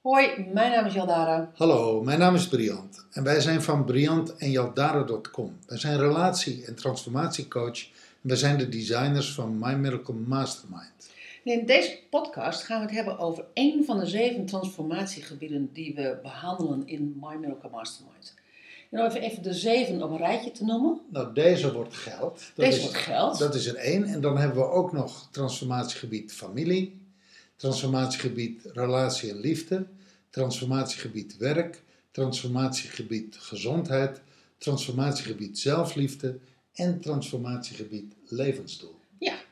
Hoi, mijn naam is Jaldara. Hallo, mijn naam is Briant en wij zijn van Briant en Jaldara.com. Wij zijn relatie- en transformatiecoach en wij zijn de designers van My Miracle Mastermind. In deze podcast gaan we het hebben over één van de zeven transformatiegebieden die we behandelen in My Miracle Mastermind. En om even, even de zeven op een rijtje te noemen. Nou, deze wordt geld. Dat Deze is, wordt geld. Dat is er één. En dan hebben we ook nog transformatiegebied familie, transformatiegebied relatie en liefde, transformatiegebied werk, transformatiegebied gezondheid, transformatiegebied zelfliefde en transformatiegebied levensdoel.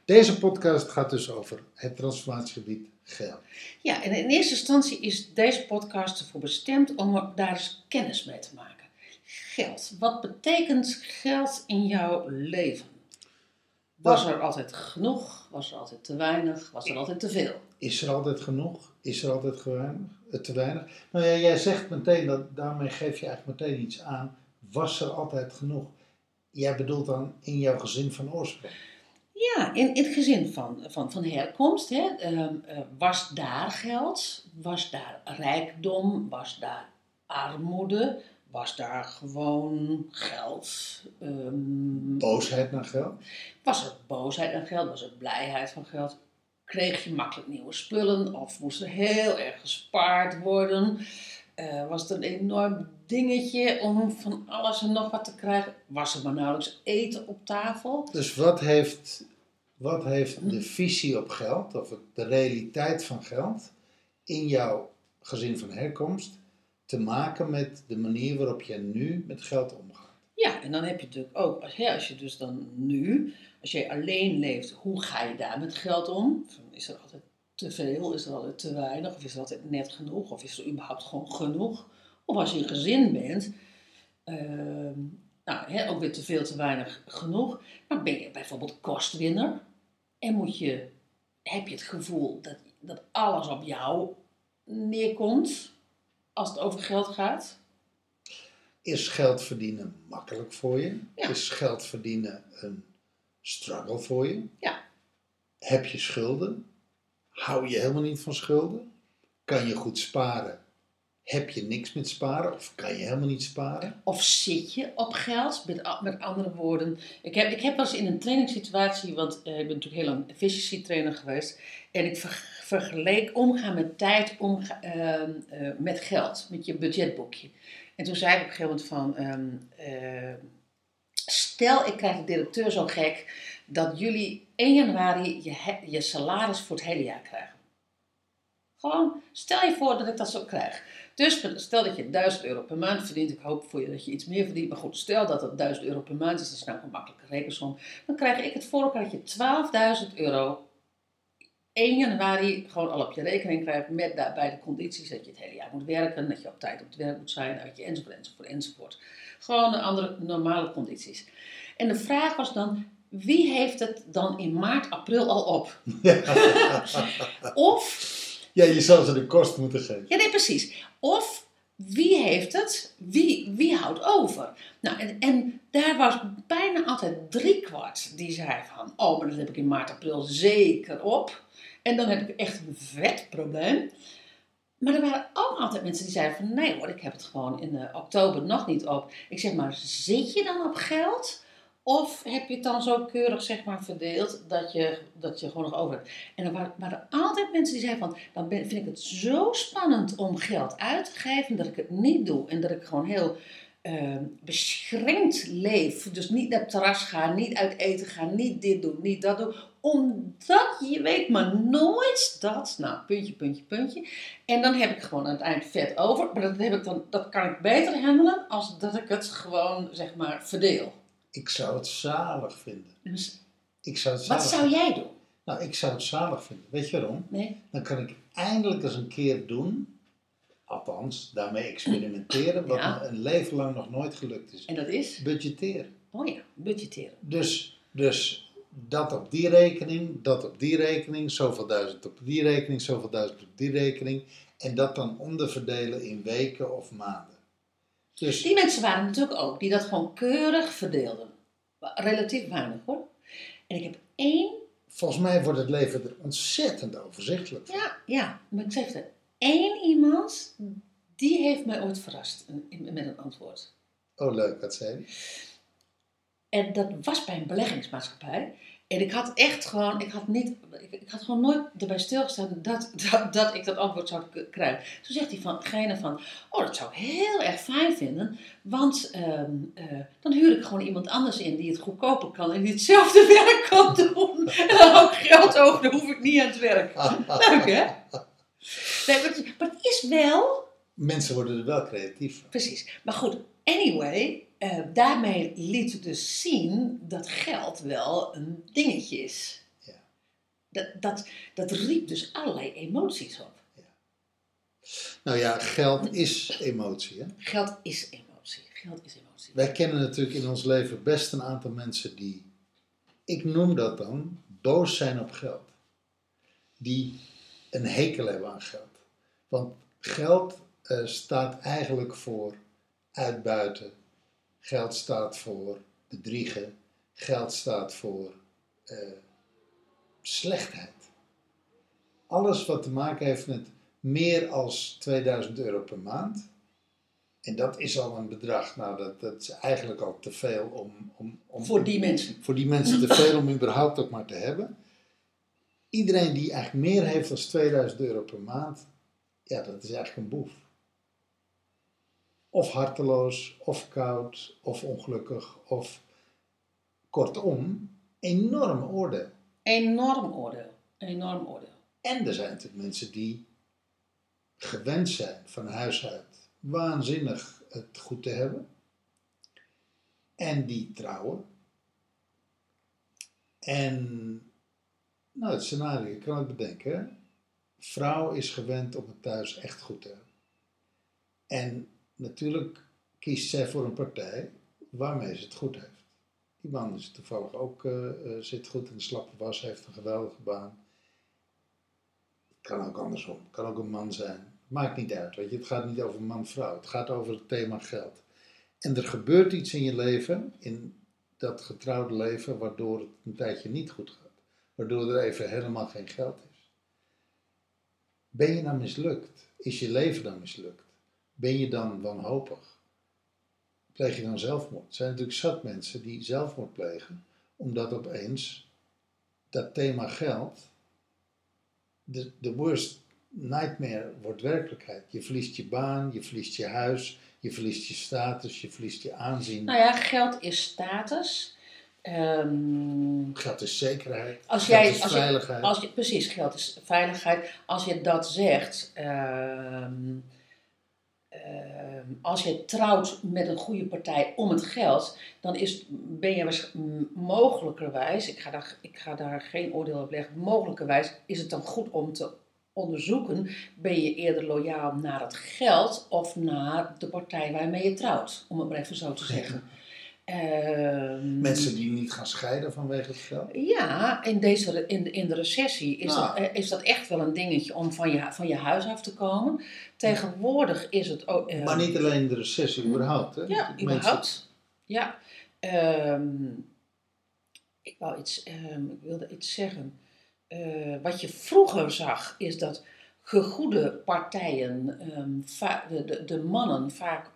Deze podcast gaat dus over het transformatiegebied geld. ja, en in eerste instantie is deze podcast ervoor bestemd om er daar eens kennis mee te maken. Geld. Wat betekent geld in jouw leven? Was er altijd genoeg? Was er altijd te weinig? Was er altijd te veel? Is er altijd genoeg? Is er altijd eh, te weinig? Nou ja, jij zegt meteen, dat, daarmee geef je eigenlijk meteen iets aan. Was er altijd genoeg? Jij bedoelt dan in jouw gezin van oorsprong. Ja, in, in het gezin van, van, van herkomst. Hè, ehm, eh, was daar geld? Was daar rijkdom? Was daar armoede? Was daar gewoon geld? Ehm, Boosheid naar geld? was er boosheid aan geld? Was er blijheid van geld? Kreeg je makkelijk nieuwe spullen? Of moest er heel erg gespaard worden? Eh, was het een enorm dingetje om van alles en nog wat te krijgen? Was er maar nauwelijks eten op tafel? Dus wat heeft, wat heeft de visie op geld, of de realiteit van geld, in jouw gezin van herkomst te maken met de manier waarop jij nu met geld omgaat? Ja, en dan heb je natuurlijk ook, als, hè, als je dus dan nu, als jij alleen leeft, hoe ga je daar met geld om? Is er altijd te veel, is er altijd te weinig, of is er altijd net genoeg, of is er überhaupt gewoon genoeg? Of als je een gezin bent, ehm, nou, hè, ook weer te veel, te weinig genoeg, maar ben je bijvoorbeeld kostwinner en moet je, heb je het gevoel dat, dat alles op jou neerkomt als het over geld gaat? Is geld verdienen makkelijk voor je? Ja. Is geld verdienen een struggle voor je? Ja. Heb je schulden? Hou je helemaal niet van schulden? Kan je goed sparen? Heb je niks met sparen? Of kan je helemaal niet sparen? Of zit je op geld? Met, met andere woorden, ik heb, ik heb wel eens in een trainingssituatie, want eh, ik ben natuurlijk heel lang efficiency trainer geweest, en ik ver- vergeleek omgaan met tijd omga- ehm, eh, met geld, met je budgetboekje. En toen zei ik op een gegeven moment van, ehm, eh, stel ik krijg de directeur zo gek dat jullie 1 januari je, je salaris voor het hele jaar krijgen. Gewoon, stel je voor dat ik dat zo krijg. Dus stel dat je 1000 euro per maand verdient. Ik hoop voor je dat je iets meer verdient. Maar goed, stel dat het 1000 euro per maand is. Dat is nou een makkelijke rekensom. Dan krijg ik het voor elkaar dat je 12.000 euro 1 januari gewoon al op je rekening krijgt. Met daarbij de condities dat je het hele jaar moet werken. Dat je op tijd op het werk moet zijn. Dat je enzovoort, enzovoort, enzovoort. Gewoon de andere normale condities. En de vraag was dan, wie heeft het dan in maart, april al op? Of Ja, je zou ze de kost moeten geven. ja, nee, precies. Of wie heeft het? Wie, wie houdt over? Nou, en, en daar was bijna altijd driekwart die zei van... Oh, maar dat heb ik in maart, april zeker op. En dan heb ik echt een vet probleem. Maar er waren ook altijd mensen die zeiden van... Nee hoor, ik heb het gewoon in eh, oktober nog niet op. Ik zeg maar, zit je dan op geld? Of heb je het dan zo keurig zeg maar, verdeeld dat je, dat je gewoon nog over hebt? En er waren, waren altijd mensen die zeiden van... Dan vind ik het zo spannend om geld uit te geven dat ik het niet doe. En dat ik gewoon heel beschränkt leef. Dus niet naar terras ga, niet uit eten gaan, niet dit doen, niet dat doen. Omdat je weet maar nooit dat. Nou, puntje, puntje, puntje. En dan heb ik gewoon aan het eind vet over. Maar dat, heb ik dan, dat kan ik beter handelen als dat ik het gewoon zeg maar verdeel. Ik zou het zalig vinden. Dus Ik zou het wat zalig zou jij doen? Nou, ik zou het zalig vinden. Weet je waarom? Nee? Dan kan ik eindelijk eens een keer doen, althans daarmee experimenteren, wat Ja. me een leven lang nog nooit gelukt is. En dat is? Budgetteren. Oh ja, budgetteren. Dus, dus dat op die rekening, dat op die rekening, zoveel duizend op die rekening, zoveel duizend op die rekening. En dat dan onderverdelen in weken of maanden. Dus Die mensen waren natuurlijk ook, die dat gewoon keurig verdeelden. Relatief weinig hoor. En ik heb één, volgens mij wordt het leven er ontzettend overzichtelijk van. ja, ja, maar ik zeg het, één iemand, die heeft mij ooit verrast met een antwoord. Oh, leuk, wat zei hij? En dat was bij een beleggingsmaatschappij. En ik had echt gewoon, ik had, niet, ik, ik had gewoon nooit erbij stilgestaan dat, dat, dat ik dat antwoord zou krijgen. Toen zegt hij van, van, oh dat zou ik heel erg fijn vinden. Want ehm, eh, dan huur ik gewoon iemand anders in die het goedkoper kan en die hetzelfde werk kan doen. En dan hou ik geld over, dan hoef ik niet aan het werk. Leuk hè? Nee, maar, het- maar het is wel, Mensen worden er wel creatief van. Precies. Maar goed, anyway, eh, daarmee liet dus zien dat geld wel een dingetje is. Ja. Dat, dat, dat riep dus allerlei emoties op. Nou ja, geld is emotie. Hè? Geld is emotie. Geld is emotie. Wij kennen natuurlijk in ons leven best een aantal mensen die, ik noem dat dan, boos zijn op geld. Die een hekel hebben aan geld. Want geld eh, staat eigenlijk voor uitbuiten. Geld staat voor bedriegen. Geld staat voor eh, slechtheid. Alles wat te maken heeft met meer als 2000 euro per maand. En dat is al een bedrag, nou dat, dat is eigenlijk al te veel om, om, om Voor die mensen. voor die mensen te veel om überhaupt ook maar te hebben. Iedereen die eigenlijk meer heeft dan 2000 euro per maand, ja, dat is eigenlijk een boef. Of harteloos, of koud, of ongelukkig, of kortom, enorm oordeel. Enorm oordeel. Enorm oordeel. En er zijn natuurlijk mensen die gewend zijn van huis uit waanzinnig het goed te hebben. En die trouwen. En nou, het scenario, kan het bedenken. Vrouw is gewend om het thuis echt goed te hebben. En natuurlijk kiest zij voor een partij waarmee ze het goed heeft. Die man is toevallig ook, eh, eh, zit goed in de slappe was, heeft een geweldige baan. Kan ook andersom. Kan ook een man zijn. Maakt niet uit. Weet je. Het gaat niet over man-vrouw. Het gaat over het thema geld. En er gebeurt iets in je leven, in dat getrouwde leven, waardoor het een tijdje niet goed gaat. Waardoor er even helemaal geen geld is. Ben je dan mislukt? Is je leven dan mislukt? Ben je dan wanhopig? Pleeg je dan zelfmoord? Er zijn natuurlijk zat mensen die zelfmoord plegen, omdat opeens dat thema geld de, de worst nightmare wordt werkelijkheid. Je verliest je baan, je verliest je huis, je verliest je status, je verliest je aanzien. Nou ja, geld is status. Ehm, Geld is zekerheid, Als geld jij- is als je- veiligheid. Als je, precies, geld is veiligheid. Als je dat zegt, ehm, als je trouwt met een goede partij om het geld, dan is, ben je mogelijkerwijs, ik ga, daar, ik ga daar geen oordeel op leggen, mogelijkerwijs is het dan goed om te onderzoeken, ben je eerder loyaal naar het geld of naar de partij waarmee je trouwt, om het maar even zo te zeggen. Ehm, Mensen die niet gaan scheiden vanwege het geld. ja, in, deze, in, de- in de recessie is, Nou. dat, eh, is dat echt wel een dingetje om van je, van je huis af te komen. Tegenwoordig is het ook. eh, Maar niet alleen de recessie, überhaupt. Hè? Ja, Mensen- überhaupt. Ja. Ehm, ik wou iets, ehm, ik wilde iets zeggen. Eh, wat je vroeger zag, is dat gegoede partijen, de, de, de mannen vaak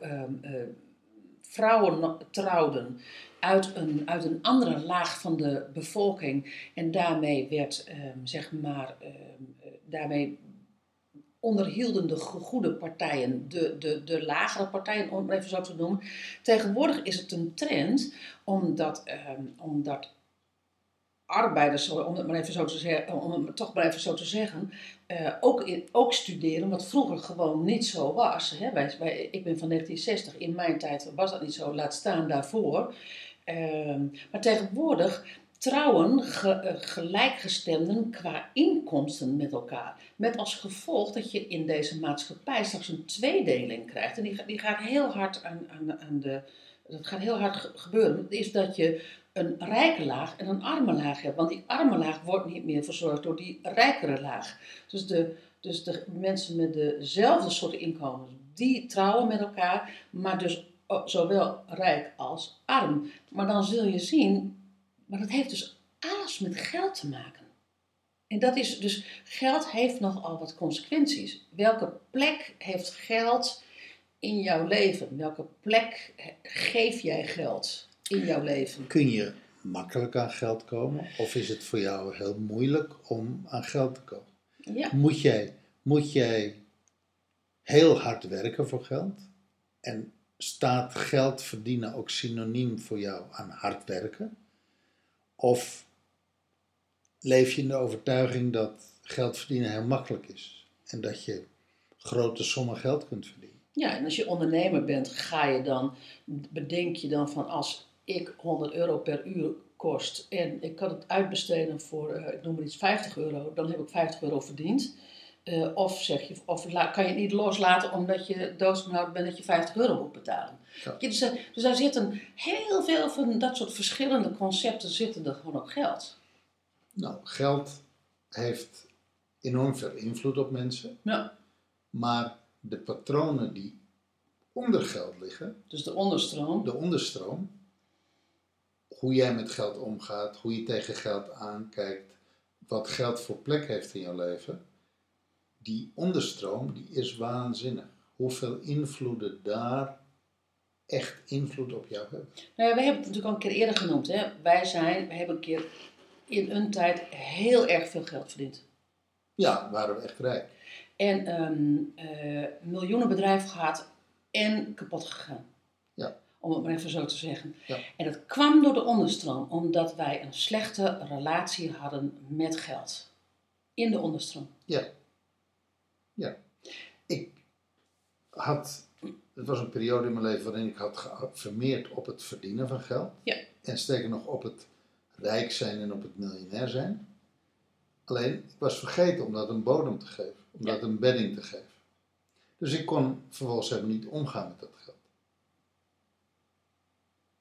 vrouwen trouwden uit een, uit een andere laag van de bevolking. En daarmee werd, ehm, zeg maar, ehm, eh, daarmee onderhielden de goede partijen de, de, de lagere partijen, om het even zo te noemen. Tegenwoordig is het een trend, omdat, ehm, omdat arbeiders, om het maar even zo te zeggen, om toch maar even zo te zeggen, eh, ook, ook studeren, wat vroeger gewoon niet zo was. Hè? Wij, ik ben van 1960, in mijn tijd was dat niet zo, laat staan daarvoor. Ehm, maar tegenwoordig trouwen eh, gelijkgestemden qua inkomsten met elkaar. Met als gevolg dat je in deze maatschappij straks een tweedeling krijgt. En die, die gaat heel hard aan, aan, de. Dat gaat heel hard ge- gebeuren. Is dat je een rijke laag en een arme laag hebt. Want die arme laag wordt niet meer verzorgd door die rijkere laag. Dus de, dus de mensen met dezelfde soort inkomens, die trouwen met elkaar, maar dus zowel rijk als arm. Maar dan zul je zien, maar dat heeft dus alles met geld te maken. En dat is dus, geld heeft nogal wat consequenties. Welke plek heeft geld in jouw leven? Welke plek geef jij geld in jouw leven? Kun je makkelijk aan geld komen? Of is het voor jou heel moeilijk om aan geld te komen? Ja, Moet jij, moet jij heel hard werken voor geld? En staat geld verdienen ook synoniem voor jou aan hard werken? Of leef je in de overtuiging dat geld verdienen heel makkelijk is? En dat je grote sommen geld kunt verdienen? ja, en als je ondernemer bent, ga je dan, bedenk je dan van als ik 100 euro per uur kost en ik kan het uitbesteden voor, eh, ik noem maar iets, 50 euro, dan heb ik 50 euro verdiend. Eh, of zeg je, of la- kan je het niet loslaten omdat je doodgenouwd bent dat je 50 euro moet betalen. Ja. Ja, dus, eh, dus daar zitten heel veel van dat soort verschillende concepten zitten er gewoon op geld. Nou, geld heeft enorm veel invloed op mensen. Ja. Maar de patronen die onder geld liggen, Dus de onderstroom. de onderstroom, hoe jij met geld omgaat, hoe je tegen geld aankijkt, wat geld voor plek heeft in jouw leven, die onderstroom die is waanzinnig. Hoeveel invloeden daar echt invloed op jou hebben. Nou ja, we hebben het natuurlijk al een keer eerder genoemd. Hè? Wij zijn, we hebben een keer in een tijd heel erg veel geld verdiend. Ja, waren we echt rijk. En eh, miljoenen bedrijven gehad en kapot gegaan. Om het maar even zo te zeggen. Ja. En dat kwam door de onderstroom, omdat wij een slechte relatie hadden met geld. In de onderstroom. Ja. Ja. Ik had, het was een periode in mijn leven waarin ik had geaffirmeerd op het verdienen van geld. Ja. En sterker nog op het rijk zijn en op het miljonair zijn. Alleen, ik was vergeten om dat een bodem te geven, om Ja. dat een bedding te geven. Dus ik kon vervolgens helemaal niet omgaan met dat geld.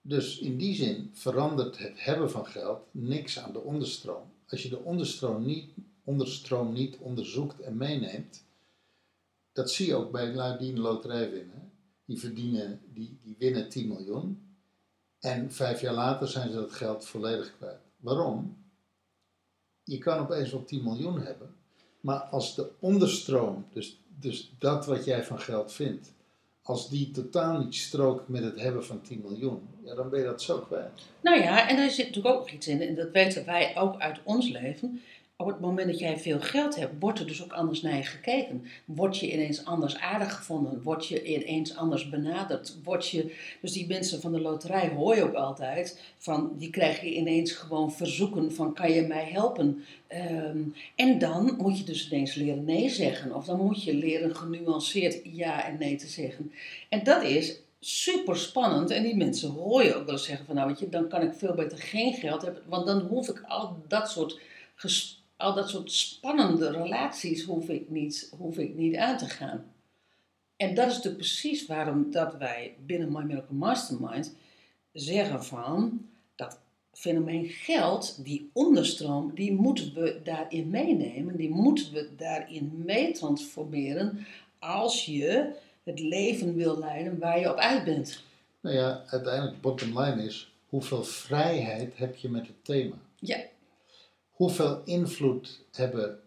Dus in die zin verandert het hebben van geld niks aan de onderstroom. Als je de onderstroom niet, onderstroom niet onderzoekt en meeneemt, dat zie je ook bij lui die een loterij winnen. Die verdienen, die, die winnen 10 miljoen. En vijf jaar later zijn ze dat geld volledig kwijt. Waarom? Je kan opeens wel 10 miljoen hebben, maar als de onderstroom, dus, dus dat wat jij van geld vindt, als die totaal niet strookt met het hebben van 10 miljoen, ja, dan ben je dat zo kwijt. Nou ja, en daar zit natuurlijk ook iets in. En dat weten wij ook uit ons leven. Op het moment dat jij veel geld hebt, wordt er dus ook anders naar je gekeken. Word je ineens anders aardig gevonden? Word je ineens anders benaderd? Word je, dus die mensen van de loterij hoor je ook altijd. Van, die krijg je ineens gewoon verzoeken van kan je mij helpen? Ehm, en dan moet je dus ineens leren nee zeggen. Of dan moet je leren genuanceerd ja en nee te zeggen. En dat is super spannend. En die mensen hoor je ook wel zeggen van nou weet je, dan kan ik veel beter geen geld hebben. Want dan hoef ik al dat soort, ges- al dat soort spannende relaties hoef ik, niet, hoef ik niet aan te gaan. En dat is natuurlijk precies waarom dat wij binnen My Miracle Mastermind zeggen van dat fenomeen geld, die onderstroom, die moeten we daarin meenemen. Die moeten we daarin meetransformeren als je het leven wil leiden waar je op uit bent. Nou ja, uiteindelijk, bottom line is, hoeveel vrijheid heb je met het thema? Ja, Hoeveel invloed hebben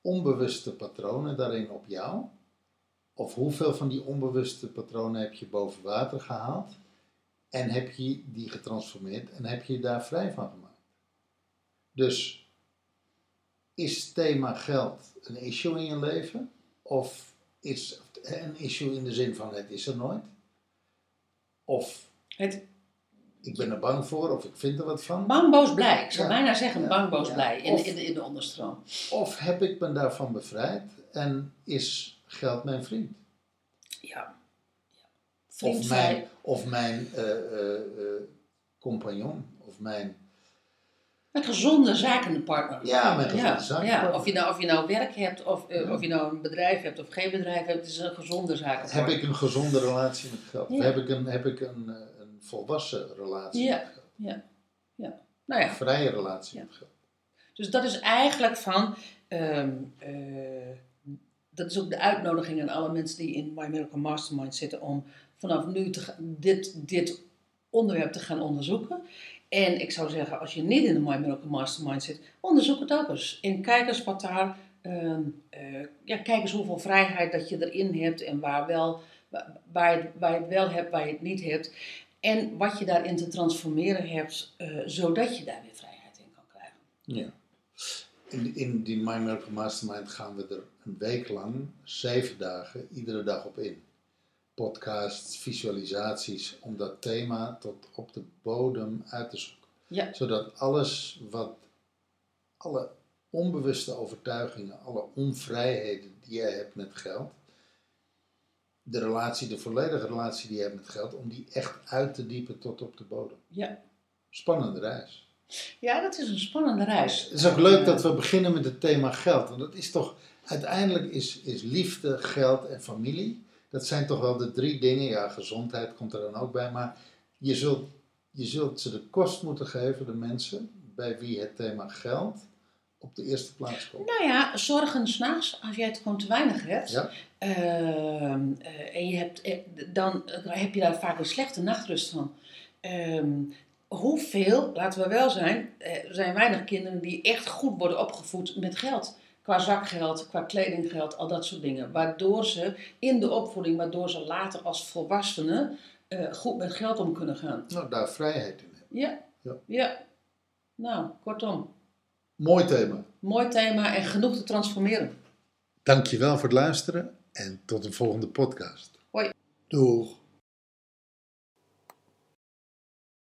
onbewuste patronen daarin op jou? Of hoeveel van die onbewuste patronen heb je boven water gehaald? En heb je die getransformeerd en heb je daar vrij van gemaakt? Dus is thema geld een issue in je leven? Of is het een issue in de zin van het is er nooit? Of het ik ben er bang voor, of ik vind er wat van? bang, boos, blij. Ik zou Ja. bijna zeggen Ja. bang, boos, Ja. blij in, Of- in, de, in de onderstroom. Of heb ik me daarvan bevrijd en is geld mijn vriend? Ja. ja. Of mijn, of mijn eh, eh, eh, compagnon, of mijn... Een gezonde zakenpartner. Ja, mijn gezonde Ja, zakenpartner. ja, of, je nou, of je nou werk hebt, of, eh, of je nou een bedrijf hebt of geen bedrijf hebt, het is een gezonde zakenpartner. Heb ik een gezonde relatie met geld? Heb ik een, heb ik een, eh, een volwassen relatie Ja. met geld? Ja. Nou ja, Vrije relatie Ja. met geld. Dus dat is eigenlijk van. ehm, eh, dat is ook de uitnodiging aan alle mensen die in My Miracle Mastermind zitten om vanaf nu te, dit, dit onderwerp te gaan onderzoeken. En ik zou zeggen, als je niet in de My Miracle Mastermind zit, onderzoek het ook eens. En kijk eens wat daar. ehm, eh, ja, kijk eens hoeveel vrijheid dat je erin hebt en waar, wel, waar, waar, je, waar je het wel hebt, waar je het niet hebt. En wat je daarin te transformeren hebt, eh, zodat je daar weer vrijheid in kan krijgen. Ja. In, in die My Miracle Mastermind gaan we er een week lang, zeven dagen, iedere dag op in. Podcasts, visualisaties, om dat thema tot op de bodem uit te zoeken. Ja. Zodat alles wat, alle onbewuste overtuigingen, alle onvrijheden die jij hebt met geld, de relatie, de volledige relatie die je hebt met geld, om die echt uit te diepen tot op de bodem. Ja. Spannende reis. Ja, dat is een spannende reis. Het is ook leuk dat we beginnen met het thema geld. Want dat is toch, uiteindelijk is, is liefde, geld en familie. Dat zijn toch wel de drie dingen. Ja, gezondheid komt er dan ook bij. Maar je zult, je zult ze de kost moeten geven, de mensen bij wie het thema geld op de eerste plaats komt. Nou ja, zorgen s'nachts, als jij het gewoon te weinig hebt. Ja. ehm, eh, en je hebt, eh, dan heb je daar vaak een slechte nachtrust van. Ehm, hoeveel, laten we wel zijn, eh, er zijn weinig kinderen die echt goed worden opgevoed met geld. Qua zakgeld, qua kledinggeld, al dat soort dingen. Waardoor ze in de opvoeding, waardoor ze later als volwassenen goed met geld om kunnen gaan. Nou, daar vrijheid in hebben. Ja, Ja. ja. Nou, kortom, Mooi thema. mooi thema en genoeg te transformeren. Dankjewel voor het luisteren en tot een volgende podcast. Hoi. Doeg.